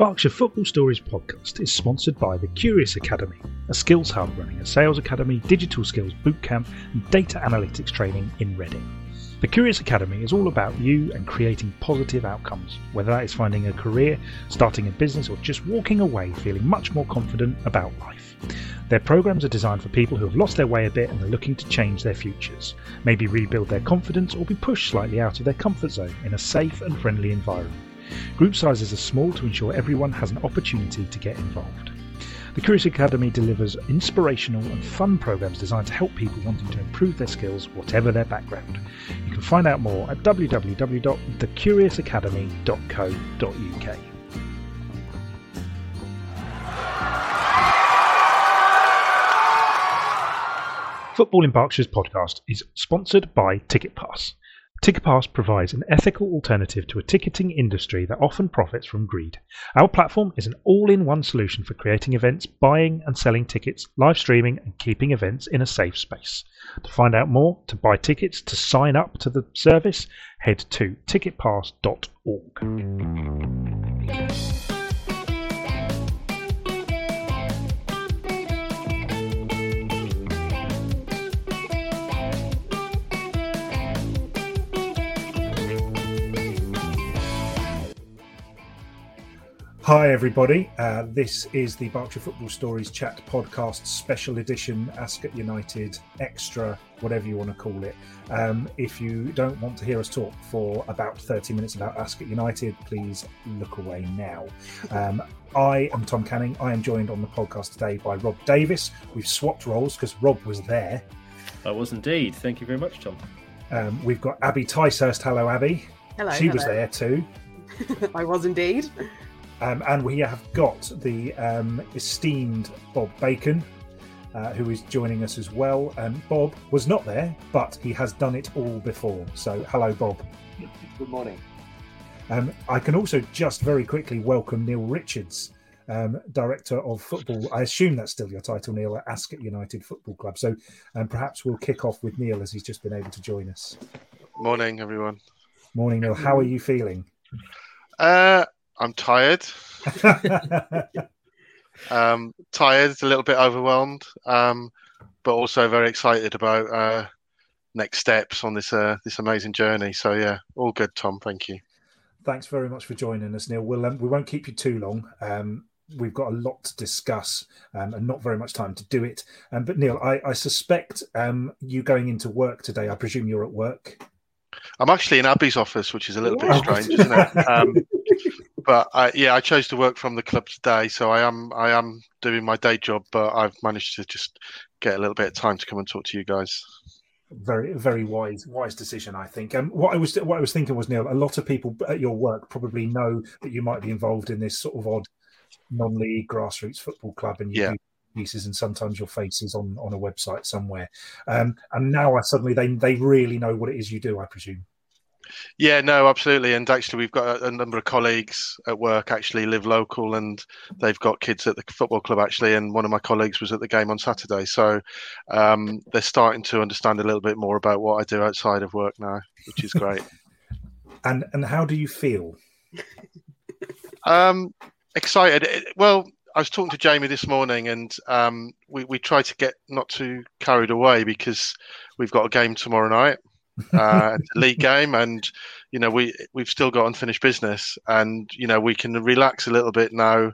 Berkshire Football Stories podcast is sponsored by the Curious Academy, a skills hub running a sales academy, digital skills bootcamp, and data analytics training in Reading. The Curious Academy is all about you and creating positive outcomes, whether that is finding a career, starting a business, or just walking away feeling much more confident about life. Their programs are designed for people who have lost their way a bit and are looking to change their futures, maybe rebuild their confidence or be pushed slightly out of their comfort zone in a safe and friendly environment. Group sizes are small to ensure everyone has an opportunity to get involved. The Curious Academy delivers inspirational and fun programs designed to help people wanting to improve their skills, whatever their background. You can find out more at www.thecuriousacademy.co.uk. Football in Berkshire's podcast is sponsored by TicketPass. TicketPass provides an ethical alternative to a ticketing industry that often profits from greed. Our platform is an all in one solution for creating events, buying and selling tickets, live streaming, and keeping events in a safe space. To find out more, to buy tickets, to sign up to the service, head to ticketpass.org. Hi, everybody. Uh, this is the Berkshire Football Stories Chat Podcast Special Edition Ascot United Extra, whatever you want to call it. Um, if you don't want to hear us talk for about 30 minutes about Ascot United, please look away now. Um, I am Tom Canning. I am joined on the podcast today by Rob Davies. We've swapped roles because Rob was there. I was indeed. Thank you very much, Tom. Um, we've got Abi Ticehurst. Hello, Abi. Hello. She hello. was there too. I was indeed. Um, and we have got the um, esteemed Bob Bacon, uh, who is joining us as well. Um, Bob was not there, but he has done it all before. So, hello, Bob. Good morning. Um, I can also just very quickly welcome Neil Richards, um, Director of Football. I assume that's still your title, Neil, at Ascot United Football Club. So, um, perhaps we'll kick off with Neil as he's just been able to join us. Morning, everyone. Morning, Neil. How are you feeling? Uh, I'm tired. um, tired, a little bit overwhelmed, um, but also very excited about uh, next steps on this uh, this amazing journey. So yeah, all good, Tom. Thank you. Thanks very much for joining us, Neil. We'll, um, we won't keep you too long. Um, we've got a lot to discuss um, and not very much time to do it. Um, but Neil, I, I suspect um, you going into work today. I presume you're at work. I'm actually in Abi's office, which is a little bit strange, isn't it? But I, yeah, I chose to work from the club today, so I am I am doing my day job, but I've managed to just get a little bit of time to come and talk to you guys. Very, very wise, wise decision, I think. Um, what I was, what I was thinking was, Neil, a lot of people at your work probably know that you might be involved in this sort of odd non-league grassroots football club, and you Yeah. do pieces and sometimes your face is on on a website somewhere. Um, and now I suddenly they they really know what it is you do. I presume. Yeah, no, absolutely. And actually, we've got a, a number of colleagues at work actually live local, and they've got kids at the football club actually. And one of my colleagues was at the game on Saturday, so um, they're starting to understand a little bit more about what I do outside of work now, which is great. And and how do you feel? um, excited. Well, I was talking to Jamie this morning, and um, we we try to get not too carried away because we've got a game tomorrow night, uh, league game, and you know we we've still got unfinished business, and you know we can relax a little bit now.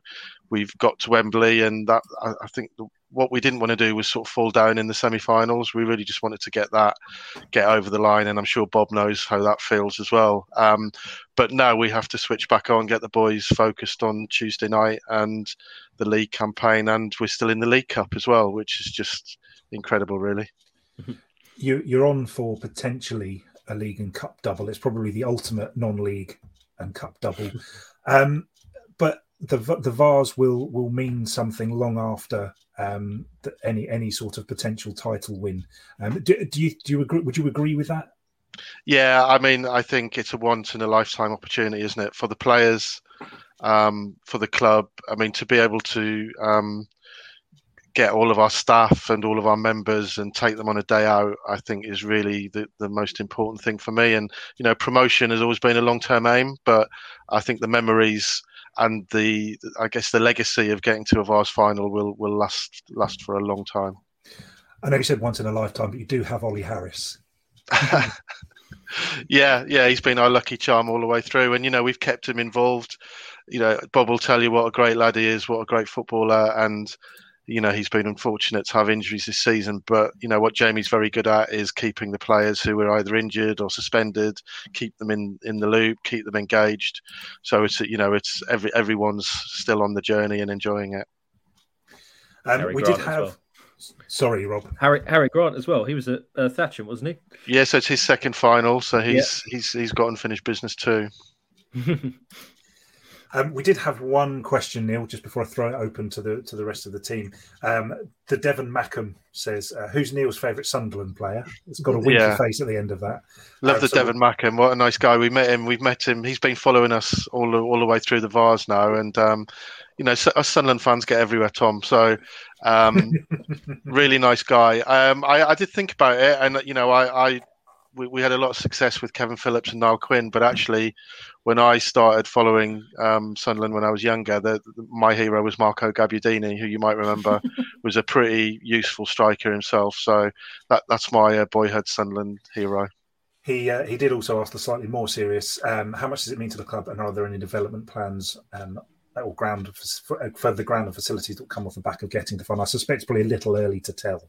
We've got to Wembley, and that I, I think the, what we didn't want to do was sort of fall down in the semi-finals. We really just wanted to get that get over the line, and I'm sure Bob knows how that feels as well. Um, but now we have to switch back on, get the boys focused on Tuesday night and the league campaign, and we're still in the League Cup as well, which is just incredible, really. You you're on for potentially a league and cup double. It's probably the ultimate non-league and cup double. Um, but the the Vase will will mean something long after um, the, any any sort of potential title win. Um, do, do you do you agree? Would you agree with that? Yeah, I mean, I think it's a once in a lifetime opportunity, isn't it, for the players, um, for the club. I mean, to be able to um, get all of our staff and all of our members and take them on a day out, I think is really the, the most important thing for me. And, you know, promotion has always been a long term aim, but I think the memories and the, I guess, the legacy of getting to a Vase final will, will last last for a long time. I know you said once in a lifetime, but you do have Ollie Harris. yeah, yeah, he's been our lucky charm all the way through, and you know we've kept him involved. You know, Bob will tell you what a great lad he is, what a great footballer, and you know he's been unfortunate to have injuries this season. But you know what Jamie's very good at is keeping the players who were either injured or suspended, keep them in in the loop, keep them engaged. So it's you know it's every everyone's still on the journey and enjoying it. Um, we Grant did have. Well. Sorry, Rob. Harry Harry Grant as well. He was at uh, Thatcham, wasn't he? Yeah, so it's his second final. So he's he's he's got unfinished business too. Um, we did have one question, Neil, just before I throw it open to the to the rest of the team. Um, the Devon Mackham says, uh, "Who's Neil's favourite Sunderland player?" It's got a winky yeah. face at the end of that. Love uh, the so Devon Mackham. What a nice guy. We met him. We've met him. He's been following us all the, all the way through the Vase now, and um, you know, us Sunderland fans get everywhere, Tom. So, um, really nice guy. Um, I, I, did think about it, and you know, I, I we, we, had a lot of success with Kevin Phillips and Niall Quinn, but actually, when I started following um, Sunderland when I was younger, the, my hero was Marco Gabbiadini, who you might remember was a pretty useful striker himself. So that that's my uh, boyhood Sunderland hero. He uh, he did also ask the slightly more serious. Um, how much does it mean to the club, and are there any development plans um, or ground for, for, the ground and facilities that come off the back of getting the fund. I suspect it's probably a little early to tell.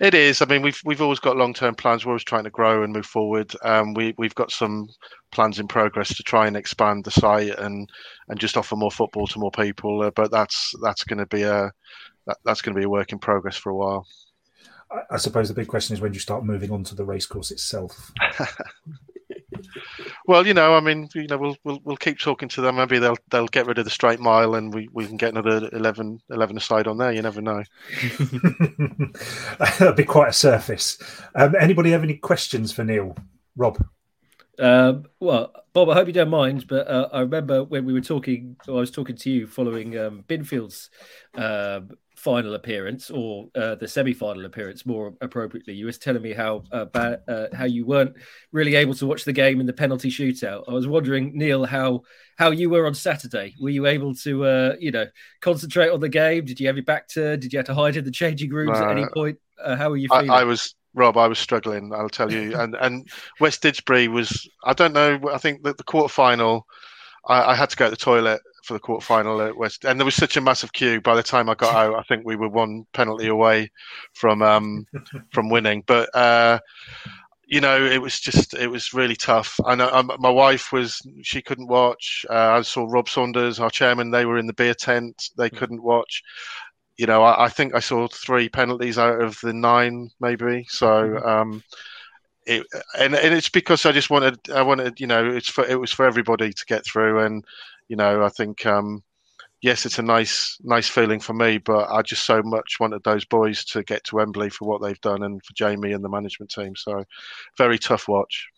It is. I mean, we've we've always got long term plans. We're always trying to grow and move forward. Um, we we've got some plans in progress to try and expand the site and and just offer more football to more people. Uh, but that's that's going to be a that, that's going to be a work in progress for a while. I suppose the big question is when you start moving on to the racecourse itself. well, you know, I mean, you know, we'll we'll we'll keep talking to them. Maybe they'll they'll get rid of the straight mile, and we, we can get another 11, 11 aside on there. You never know. That'd be quite a surface. Um, anybody have any questions for Neil, Rob? Um, well, Bob, I hope you don't mind, but uh, I remember when we were talking, I was talking to you following um, Binfield's um, final appearance or uh, the semi-final appearance more appropriately you was telling me how uh, bad, uh, how you weren't really able to watch the game in the penalty shootout i was wondering neil how how you were on saturday were you able to uh, you know concentrate on the game did you have your back turned did you have to hide in the changing rooms at any point uh, how were you feeling? I, I was Rob, I was struggling. I'll tell you, and and West Didsbury was. I don't know. I think that the quarter final, I, I, had to go to the toilet for the quarter final at West, and there was such a massive queue. By the time I got out, I think we were one penalty away from um, from winning. But uh, you know, it was just it was really tough. I know um, my wife was she couldn't watch. Uh, I saw Rob Saunders, our chairman. They were in the beer tent. They hmm. couldn't watch. You know, I, I think I saw three penalties out of the nine, maybe. So. Hmm. Um, it, and, and it's because I just wanted I wanted you know it's for it was for everybody to get through and you know, I think um, yes, it's a nice nice feeling for me, but I just so much wanted those boys to get to Wembley for what they've done and for Jamie and the management team. So very tough watch.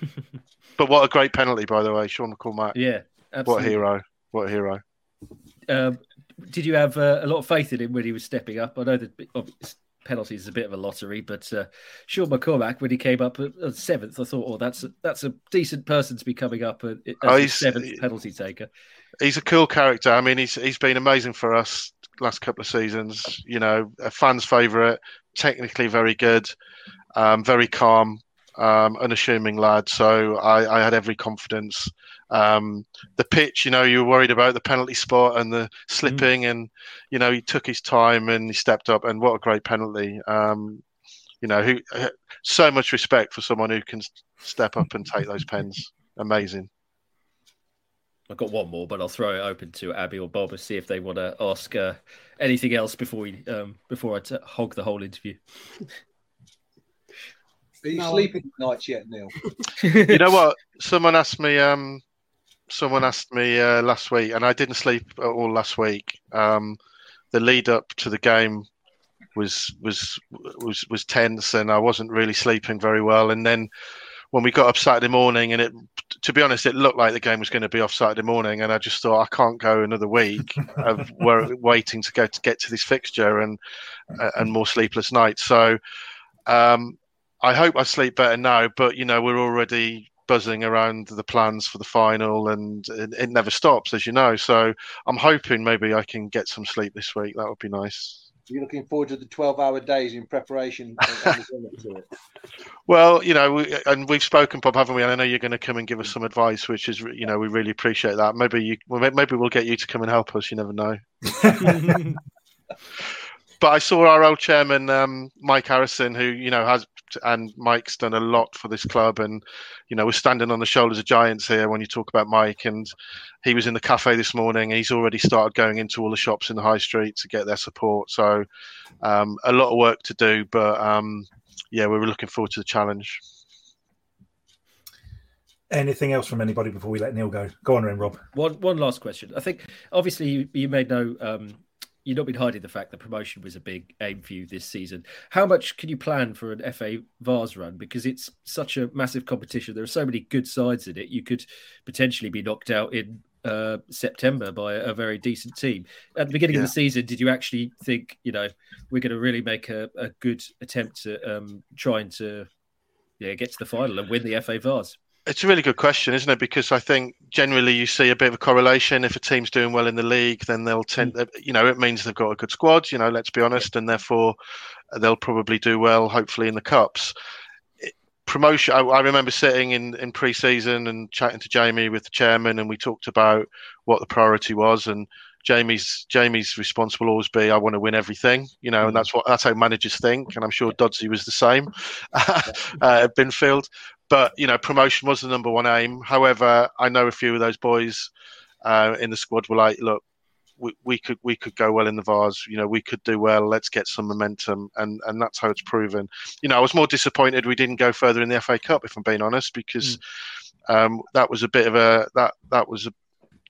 but what a great penalty, by the way, Sean McCormack. Yeah, absolutely. what a hero! What a hero! Um, did you have uh, a lot of faith in him when he was stepping up? I know that penalties is a bit of a lottery, but uh, Sean McCormack, when he came up at seventh, I thought, oh, that's a, that's a decent person to be coming up as oh, seventh penalty taker. He's a cool character. I mean, he's he's been amazing for us last couple of seasons. You know, a fan's favourite, technically very good, um, very calm, um, unassuming lad. So I, I had every confidence um, the pitch, you know, you were worried about the penalty spot and the mm. slipping, mm. and you know, he took his time and he stepped up, and what a great penalty! Um, you know, who uh, so much respect for someone who can step up and take those pens. Amazing. I've got one more, but I'll throw it open to Abi or Bob and see if they want to ask uh, anything else before we um, before I t- hog the whole interview. Are you no, sleeping nights yet, Neil? you know what? Someone asked me um, someone asked me uh, last week, and I didn't sleep at all last week. Um, the lead up to the game was was was was tense, and I wasn't really sleeping very well. And then when we got up Saturday morning, and it to be honest, it looked like the game was going to be off Saturday morning, and I just thought I can't go another week of waiting to go to get to this fixture and uh, and more sleepless nights. So um, I hope I sleep better now. But you know, we're already buzzing around the plans for the final, and it, it never stops, as you know. So I'm hoping maybe I can get some sleep this week. That would be nice. You're looking forward to the 12 hour days in preparation. well, you know, we, and we've spoken, Bob, haven't we? And I know you're going to come and give us some advice, which is, you know, we really appreciate that. Maybe you, maybe we'll get you to come and help us. You never know. but I saw our old chairman, um, Mike Harrison, who you know has and Mike's done a lot for this club, and you know we're standing on the shoulders of giants here when you talk about Mike. And he was in the cafe this morning. He's already started going into all the shops in the high street to get their support. So um, a lot of work to do, but um, yeah, we are looking forward to the challenge. Anything else from anybody before we let Neil go? Go on, then, Rob. One one last question. I think obviously you, you made no um, you've not been hiding the fact that promotion was a big aim for you this season. How much can you plan for an FA Vase run? Because it's such a massive competition. There are so many good sides in it. You could potentially be knocked out in uh, September by a, very decent team. At the beginning yeah. of the season, did you actually think, you know, we're going to really make a, a good attempt at um, trying to yeah, get to the final and win the FA Vase? It's a really good question, isn't it? Because I think generally you see a bit of a correlation. If a team's doing well in the league, then they'll tend, mm. you know, it means they've got a good squad. You know, let's be honest, and therefore they'll probably do well, hopefully in the cups. promotion. I, I, remember sitting in in pre-season and chatting to Jamie with the chairman, and we talked about what the priority was and. Jamie's Jamie's response will always be, "I want to win everything," you know, and mm. that's what that's how managers think. And I'm sure Dodsey was the same uh, at Binfield but you know, promotion was the number one aim. However, I know a few of those boys uh, in the squad were like, "Look, we, we could we could go well in the Vase. You know, we could do well. Let's get some momentum, and and that's how it's proven. You know, I was more disappointed we didn't go further in the FA Cup, if I'm being honest, because mm. um, that was a bit of a that that was a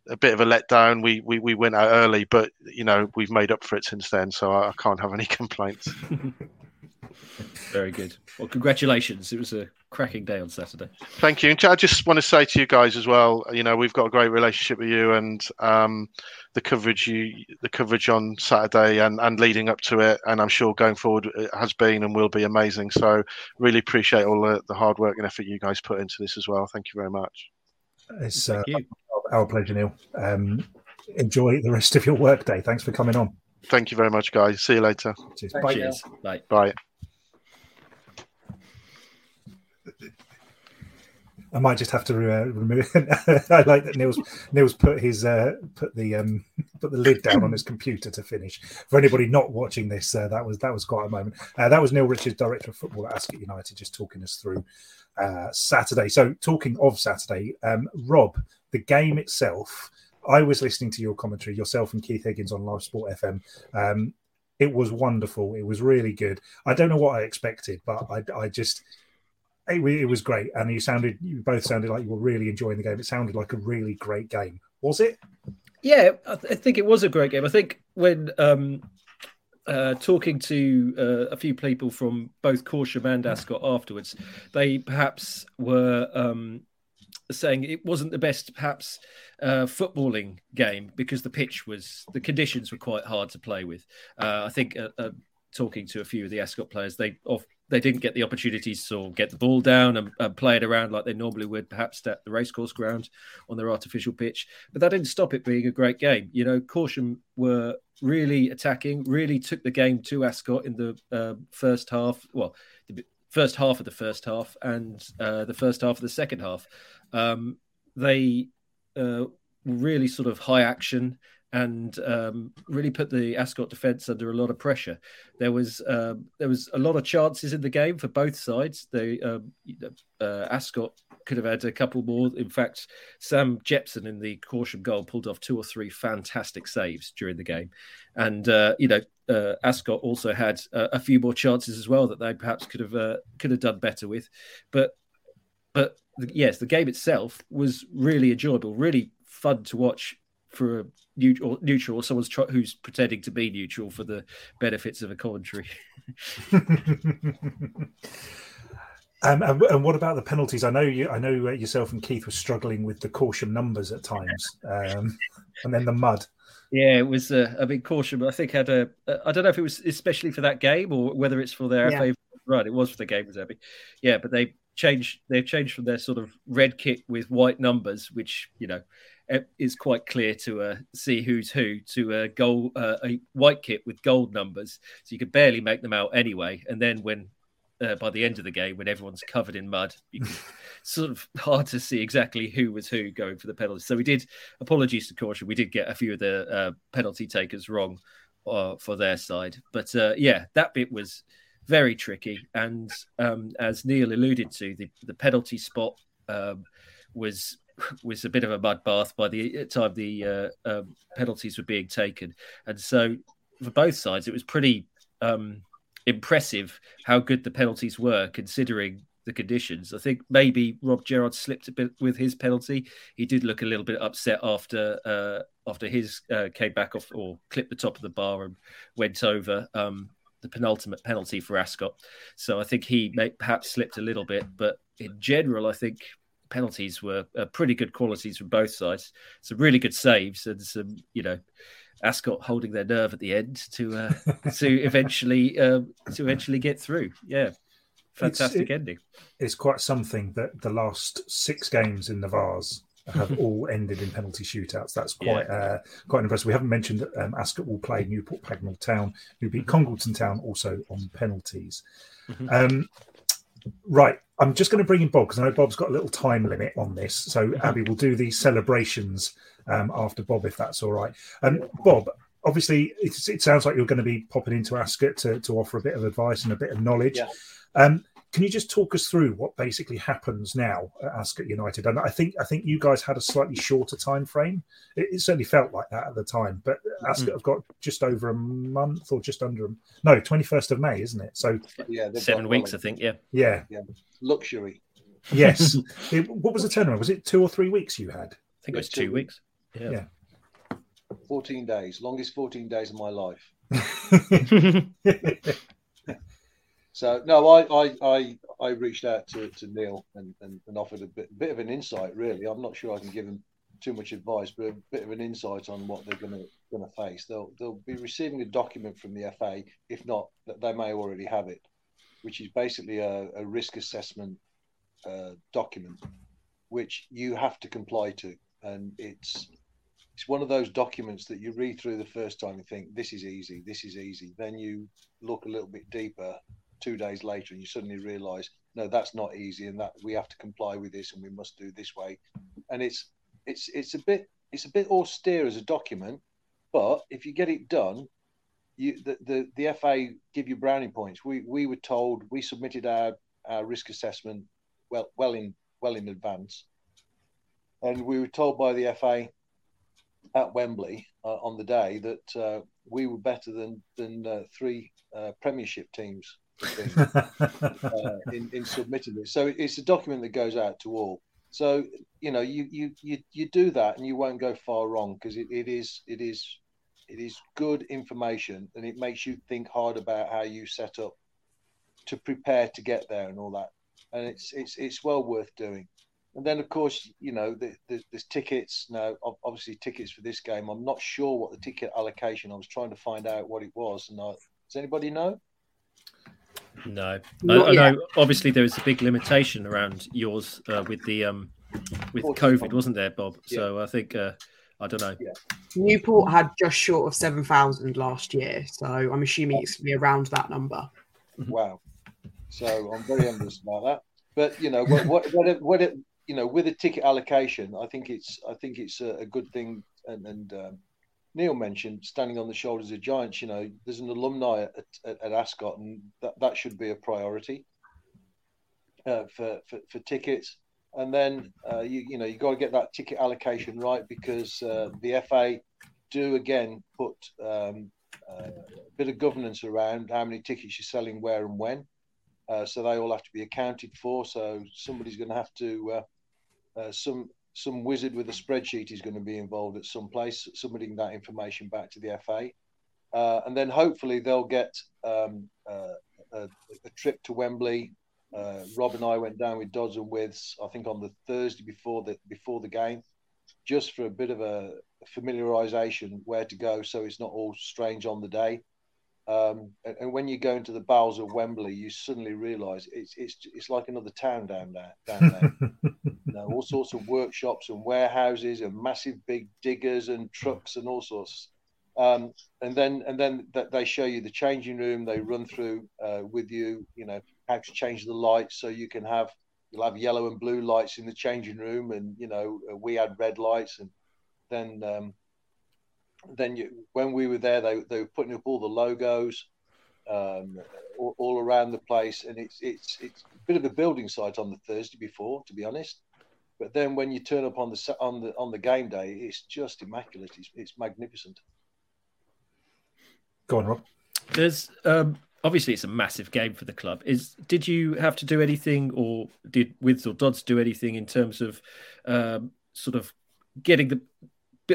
a bit of a letdown. We, we we went out early, but you know we've made up for it since then, so I, I can't have any complaints. Very good. Well, congratulations. It was a cracking day on Saturday. Thank you. And I just want to say to you guys as well, you know, we've got a great relationship with you and um, the coverage you the coverage on Saturday and, and leading up to it and I'm sure going forward it has been and will be amazing. So really appreciate all the, the hard work and effort you guys put into this as well. Thank you very much. It's uh, our pleasure, Neil. Um, enjoy the rest of your workday. Thanks for coming on. Thank you very much, guys. See you later. Cheers. Bye. Cheers. Bye. Bye. I might just have to uh, remove. I like that Neil's Neil's put his uh, put the um, put the lid down on his computer to finish. For anybody not watching this, uh, that was that was quite a moment. Uh, that was Neil Richards, director of football at Ascot United, just talking us through uh, Saturday. So, talking of Saturday, um, Rob, the game itself. I was listening to your commentary, yourself and Keith Higgins on Live Sport FM. Um, it was wonderful. It was really good. I don't know what I expected, but I, I just it, it, was great, and you sounded you both sounded like you were really enjoying the game. It sounded like a really great game. Was it? Yeah, I, th- I think it was a great game. I think when um, uh, talking to uh, a few people from both Corsham and Ascot afterwards, they perhaps were um, saying it wasn't the best, perhaps, uh, footballing game because the pitch was the conditions were quite hard to play with. Uh, I think uh, uh, talking to a few of the Ascot players, they they didn't get the opportunities to get the ball down and, and, play it around like they normally would, perhaps at the racecourse ground on their artificial pitch. But that didn't stop it being a great game. You know, Corsham were really attacking, really took the game to Ascot in the uh, first half. Well, the first half of the first half and uh, the first half of the second half. Um, they uh, really sort of high action and um, really put the Ascot defence under a lot of pressure. There was um, there was a lot of chances in the game for both sides. They um, uh, Ascot could have had a couple more. In fact, Sam Jepson in the Corsham goal pulled off two or three fantastic saves during the game, and uh, you know uh, Ascot also had a, a, few more chances as well that they perhaps could have uh, could have done better with, but but yes, the game itself was really enjoyable, really fun to watch for a neutral, neutral or someone's try, who's pretending to be neutral for the benefits of a commentary. Um, and, and, what about the penalties? I know you. I know yourself and Keith were struggling with the Corsham numbers at times, um, and then the mud. Yeah, it was a, a big caution, but I think had a. I don't know if it was especially for that game or whether it's for their yeah. FA run. It was for the game, was Abi. Yeah, but they changed. They've changed from their sort of red kit with white numbers, which you know is quite clear to uh, see who's who to a gold uh, a white kit with gold numbers, so you could barely make them out anyway. And then when uh, by the end of the game, when everyone's covered in mud, can sort of hard to see exactly who was who going for the penalty. So we did apologies to Corsham. We did get a few of the uh, penalty takers wrong uh, for their side, but uh, yeah, that bit was very tricky. And um, as Neil alluded to, the the penalty spot um, was was a bit of a mud bath by the time the uh, um, penalties were being taken, and so for both sides, it was pretty um, impressive how good the penalties were considering the conditions. I think maybe Rob Gerrard slipped a bit with his penalty. He did look a little bit upset after uh, after his uh, came back off or clipped the top of the bar and went over um, the penultimate penalty for Ascot. So I think he may, perhaps slipped a little bit, but in general, I think penalties were uh, pretty good qualities from both sides. Some really good saves and some, you know, Ascot holding their nerve at the end to uh, to eventually uh, to eventually get through. Yeah, fantastic it's, it, ending. It's quite something that the last six games in the Vase have all ended in penalty shootouts. That's quite yeah. uh, quite impressive. We haven't mentioned that um, Ascot will play Newport Pagnell Town, who beat Congleton Town also on penalties. Mm-hmm. Um, right, I'm just going to bring in Bob because I know Bob's got a little time limit on this. So mm-hmm. Abi will do these celebrations um, after Bob, if that's all right. Um, Bob, obviously, it sounds like you're going to be popping into Ascot to, to offer a bit of advice and a bit of knowledge. Yeah. Um, can you just talk us through what basically happens now at Ascot United? And I think I think you guys had a slightly shorter time frame. It, it certainly felt like that at the time. But Ascot mm. have got just over a month or just under a, no twenty first of May, isn't it? So yeah, seven weeks, I think. Yeah, yeah, yeah. luxury. Yes. it, what was the turnaround? Was it two or three weeks you had? I think it was two, two weeks. Yeah. yeah. 14 days, longest 14 days of my life. so no, I, I I I reached out to, to Neil and, and, and offered a bit, bit of an insight. Really, I'm not sure I can give him too much advice, but a bit of an insight on what they're going to going to face. They'll they'll be receiving a document from the FA, if not that they may already have it, which is basically a, a risk assessment uh, document, which you have to comply to, and it's it's one of those documents that you read through the first time and think this is easy this is easy then you look a little bit deeper two days later and you suddenly realize no that's not easy and that we have to comply with this and we must do this way. And it's it's it's a bit it's a bit austere as a document but if you get it done you the the, the fa give you brownie points. We we were told we submitted our our risk assessment well well in well in advance. And we were told by the fa at Wembley uh, on the day that uh, we were better than than uh, three uh, Premiership teams uh, in, in submitting this. So it's a document that goes out to all. So you know you you you, you do that and you won't go far wrong because it, it is it is it is good information and it makes you think hard about how you set up to prepare to get there and all that. And it's it's it's well worth doing. And then, of course, you know, the, the, there's tickets now. Obviously, tickets for this game. I'm not sure what the ticket allocation. I was trying to find out what it was. And I, does anybody know? No, I, I, know. Obviously, there was a big limitation around yours uh, with the um, with COVID, wasn't there, Bob? Yeah. So I think uh, I don't know. Yeah. Newport had just short of seven thousand last year, so I'm assuming it's going to be around that number. Wow. So I'm very envious about that. But you know, what what what, it, what it, you know, with a ticket allocation, I think it's I think it's a, a good thing. And, and um, Neil mentioned standing on the shoulders of giants. You know, there's an alumni at, at, at Ascot, and that, that should be a priority uh, for, for, for tickets. And then uh, you you know you got to get that ticket allocation right because uh, the FA do again put um, uh, a bit of governance around how many tickets you're selling, where and when. Uh, so they all have to be accounted for. So somebody's going to have to uh, some some wizard with a spreadsheet is going to be involved at some place, submitting that information back to the FA, uh, and then hopefully they'll get um, uh, a, a, trip to Wembley Uh, Rob and I went down with Dodds and Withs, I think on the Thursday before the before the game, just for a bit of a familiarisation where to go, so it's not all strange on the day. Um, and, and, when you go into the bowels of Wembley, you suddenly realise it's it's it's like another town down there. Down there, you know, all sorts of workshops and warehouses and massive big diggers and trucks and all sorts. Um, and then and then that they show you the changing room. They run through uh, with you, you know, how to change the lights so you can have you'll have yellow and blue lights in the changing room, and you know we had red lights, and then um, then you, when we were there, they, they were putting up all the logos um, all, all, around the place, and it's it's it's a bit of a building site on the Thursday before, to be honest. But then when you turn up on the on the on the game day, it's just immaculate. It's, it's magnificent. Go on, Rob. There's um, obviously it's a massive game for the club. Is did you have to do anything, or did Withs or Dodds do anything in terms of um, sort of getting the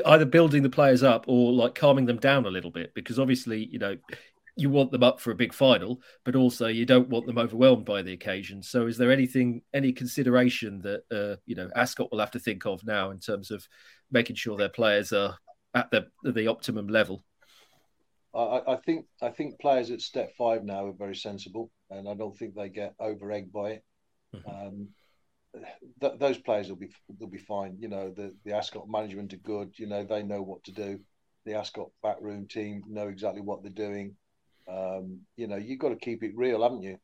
either building the players up or like calming them down a little bit because obviously you know you want them up for a big final but also you don't want them overwhelmed by the occasion so is there anything any consideration that uh, you know ascot will have to think of now in terms of making sure their players are at the the optimum level I, I think I think players at step five now are very sensible, and I don't think they get over egged by it. Mm-hmm. Um, th- those players will be they'll be fine. You know, the the Ascot management are good. You know, they know what to do. The Ascot backroom team know exactly what they're doing. Um, you know, you've got to keep it real, haven't you?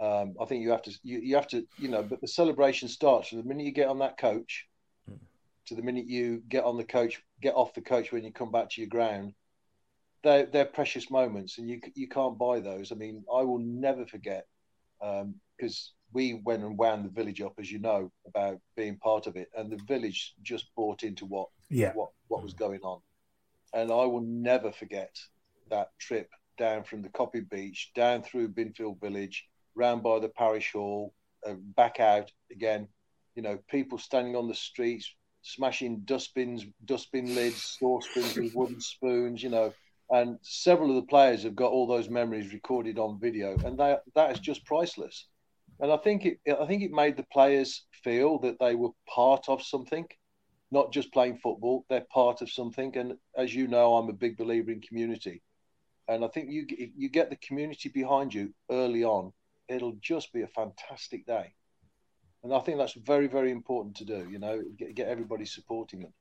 Um, I think you have to you, you have to you know, but the celebration starts from the minute you get on that coach mm. to the minute you get on the coach, get off the coach when you come back to your ground. They're, they're precious moments, and you you can't buy those. I mean, I will never forget because um, we went and wound the village up, as you know, about being part of it, and the village just bought into what yeah. what what was going on, and I will never forget that trip down from the Coppid Beech, down through Binfield Village, round by the parish hall, uh, back out again. You know, people standing on the streets, smashing dustbins, dustbin lids, saucepans with wooden spoons. You know, and several of the players have got all those memories recorded on video, and that that is just priceless and I think it I think it made the players feel that they were part of something, not just playing football. They're part of something, and as you know, I'm a big believer in community, and I think you you get the community behind you early on. It'll just be a fantastic day, and I think that's very very important to do. You know, get, get everybody supporting them.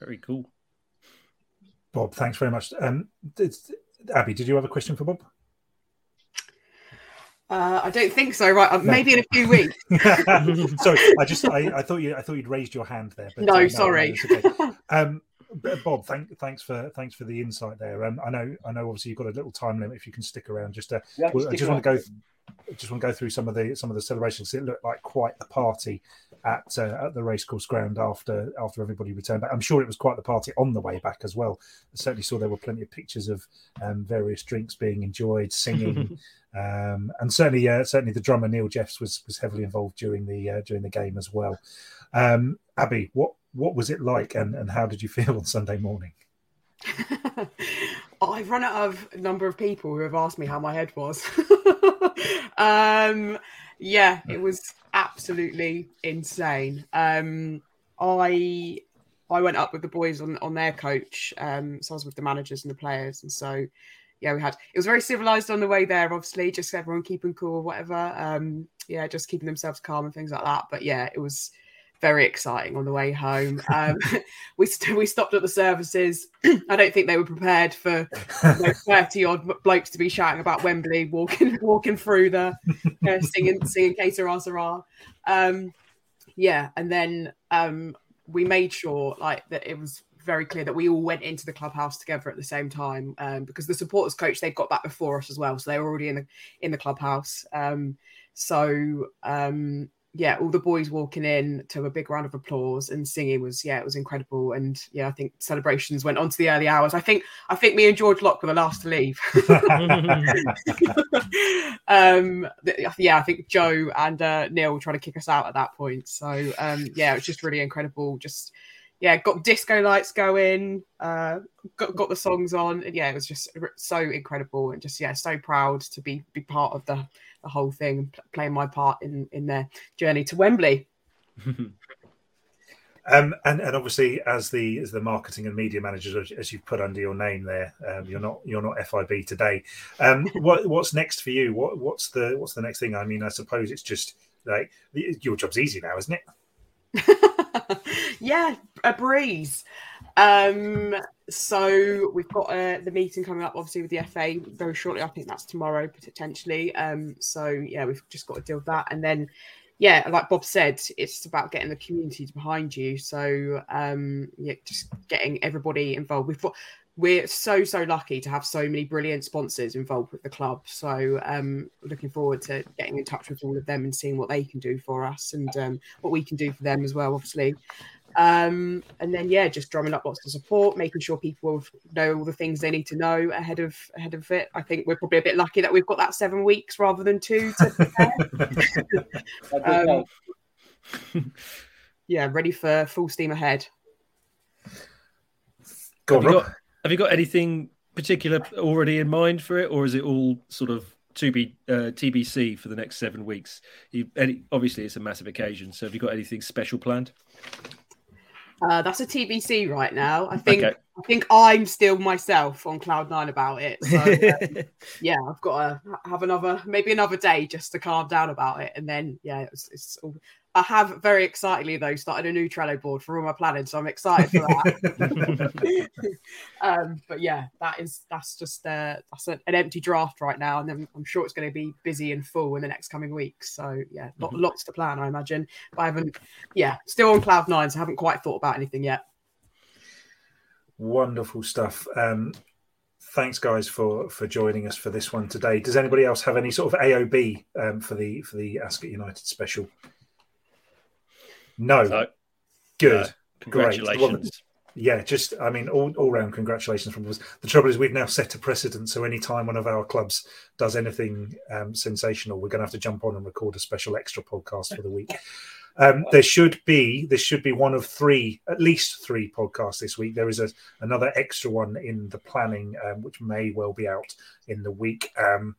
Very cool. Bob, thanks very much. Um, Abi, did you have a question for Bob? Uh, I don't think so. Right, uh, no. maybe in a few weeks. sorry, I just I, I, thought you I thought you'd raised your hand there. But, no, uh, no sorry. No, okay. um, Bob, thank, thanks for thanks for the insight there. Um, I know I know obviously you've got a little time limit if you can stick around. Just uh, yeah, I just want to go. just want to go through some of the some of the celebrations. It looked like quite the party at uh, at the racecourse ground after after everybody returned back. I'm sure it was quite the party on the way back as well. I certainly saw there were plenty of pictures of um, various drinks being enjoyed, singing, um, and certainly uh, certainly the drummer Neil Jeffs was was heavily involved during the uh, during the game as well. Um, Abi, what what was it like, and and how did you feel on Sunday morning? I've run out of a number of people who have asked me how my head was. um, yeah, it was absolutely insane. Um, I I went up with the boys on on their coach, um, so I was with the managers and the players, and so yeah, we had it was very civilized on the way there. Obviously, just everyone keeping cool, whatever. Um, yeah, just keeping themselves calm and things like that. But yeah, it was very exciting on the way home. Um, we st- we stopped at the services. I don't think they were prepared for you know, thirty odd blokes to be shouting about Wembley, walking walking through the uh, singing singing "Que Sera Sera." Um, yeah, and then um, we made sure like that it was very clear that we all went into the clubhouse together at the same time um, because the supporters coach they'd got back before us as well, so they were already in the in the clubhouse. Um, so um, yeah, all the boys walking in to a big round of applause and singing was yeah, it was incredible. And yeah, I think celebrations went on to the early hours. I think I think me and George Locke were the last to leave. um, yeah, I think Joe and uh, Neil were trying to kick us out at that point. So um, yeah, it was just really incredible. Just yeah, got disco lights going, uh, got, got the songs on. And, yeah, it was just so incredible and just yeah, so proud to be be part of the the whole thing and playing my part in in their journey to Wembley. Um, and, and obviously, as the as the marketing and media managers, as you've put under your name there, um, you're not you're not FIB today. Um, what what's next for you? What what's the what's the next thing? I mean, I suppose it's just like your job's easy now, isn't it? yeah, a breeze. Um, so we've got uh, the meeting coming up, obviously with the FA very shortly. I think that's tomorrow potentially. Um, so yeah, we've just got to deal with that, and then yeah, like Bob said, it's about getting the community behind you. So um, yeah, just getting everybody involved. We've got we're so so lucky to have so many brilliant sponsors involved with the club. So um, looking forward to getting in touch with all of them and seeing what they can do for us and um, what we can do for them as well. Obviously, um, and then yeah, just drumming up lots of support, making sure people know all the things they need to know ahead of ahead of it. I think we're probably a bit lucky that we've got that seven weeks rather than two to prepare. um, yeah, ready for full steam ahead. Go on, have, you got, have you got anything particular already in mind for it, or is it all sort of to be uh, TBC for the next seven weeks? You, any, obviously, it's a massive occasion. So, have you got anything special planned? Uh, that's a TBC right now. I think okay. I think I'm still myself on cloud nine about it. So, um, yeah, I've got to have another maybe another day just to calm down about it, and then yeah, it's, it's all, I have very excitedly though started a new Trello board for all my planning, so I'm excited for that. um, but yeah, that is that's just uh, that's an empty draft right now, and then I'm sure it's going to be busy and full in the next coming weeks. So yeah, mm-hmm. lots to plan, I imagine. But I haven't, yeah, still on cloud nine, so I haven't quite thought about anything yet. Wonderful stuff. Um, thanks guys for for joining us for this one today does anybody else have any sort of aob um, for the for the ascot united special no. So, Good. Uh, congratulations. Yeah, just I mean, all, all round congratulations from us. The trouble is, we've now set a precedent. So anytime one of our clubs does anything um, sensational, we're going to have to jump on and record a special extra podcast for the week. Um, there should be there should be one of three, at least three podcasts this week. There is a, another extra one in the planning, um, which may well be out in the week. Um,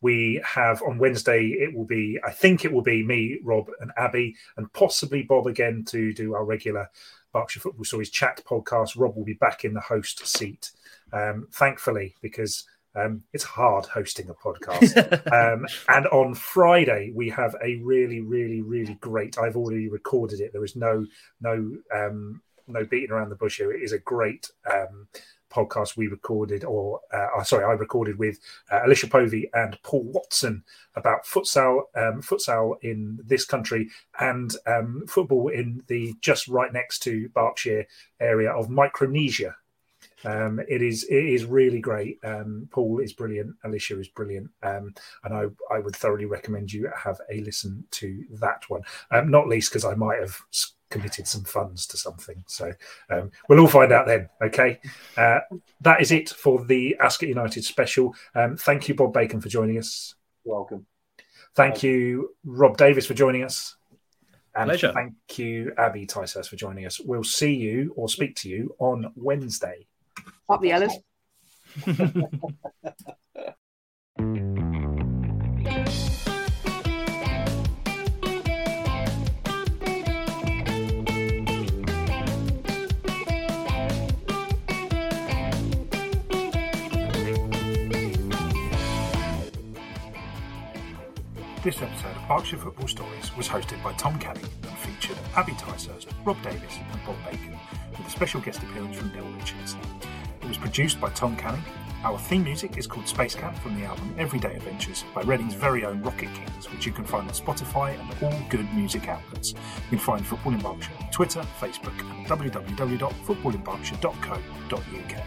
we have on Wednesday, it will be, I think it will be me, Rob, and Abi, and possibly Bob again to do our regular Berkshire Football Stories chat podcast. Rob will be back in the host seat, um, thankfully, because um, it's hard hosting a podcast. um, and on Friday, we have a really, really, really great. I've already recorded it. There is no, no, um, no beating around the bush here. It is a great um, podcast we recorded, or uh, oh, sorry, I recorded with uh, Alicia Povey and Paul Watson about futsal, um, futsal in this country and um, football in the just right next to Berkshire area of Micronesia. Um, it is it is really great. Um, Paul is brilliant. Alicia is brilliant, um, and I I would thoroughly recommend you have a listen to that one. Um, not least because I might have committed some funds to something. So um, we'll all find out then. Okay. Uh, that is it for the Ascot United special. Um, thank you, Bob Bacon, for joining us. welcome. Thank you, Rob Davies, for joining us. And Pleasure. thank you, Abi Ticehurst, for joining us. We'll see you or speak to you on Wednesday. Up the Yellas. This episode of Berkshire Football Stories was hosted by Tom Canning and featured Abi Ticehurst, Rob Davies, and Bob Bacon, with a special guest appearance from Neil Richards. It was produced by Tom Canning. Our theme music is called Space Camp from the album Everyday Adventures by Reading's very own Rocket Kings, which you can find on Spotify and all good music outlets. You can find Football in Berkshire on Twitter, Facebook, and www.footballinberkshire.co.uk.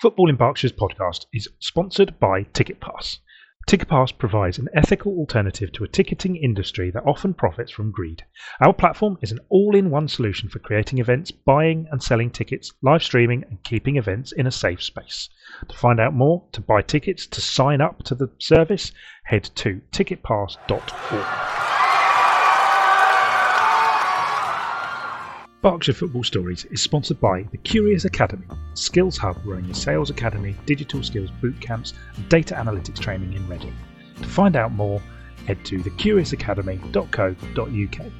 Football in Berkshire's podcast is sponsored by TicketPass. TicketPass provides an ethical alternative to a ticketing industry that often profits from greed. Our platform is an all in one solution for creating events, buying and selling tickets, live streaming, and keeping events in a safe space. To find out more, to buy tickets, to sign up to the service, head to ticketpass.org. Berkshire Football Stories is sponsored by the Curious Academy, Skills Hub running a sales academy, digital skills boot camps, and data analytics training in Reading. To find out more, head to thecuriousacademy.co.uk.